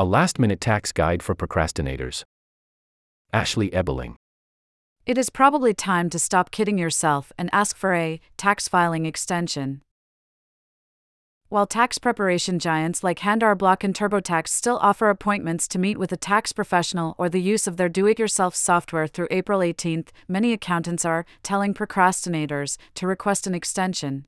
A last minute tax guide for procrastinators. Ashlea Ebeling. It is probably time to stop kidding yourself and ask for a tax filing extension. While tax preparation giants like H&R Block and TurboTax still offer appointments to meet with a tax professional or the use of their do it yourself software through April 18th, many accountants are telling procrastinators to request an extension.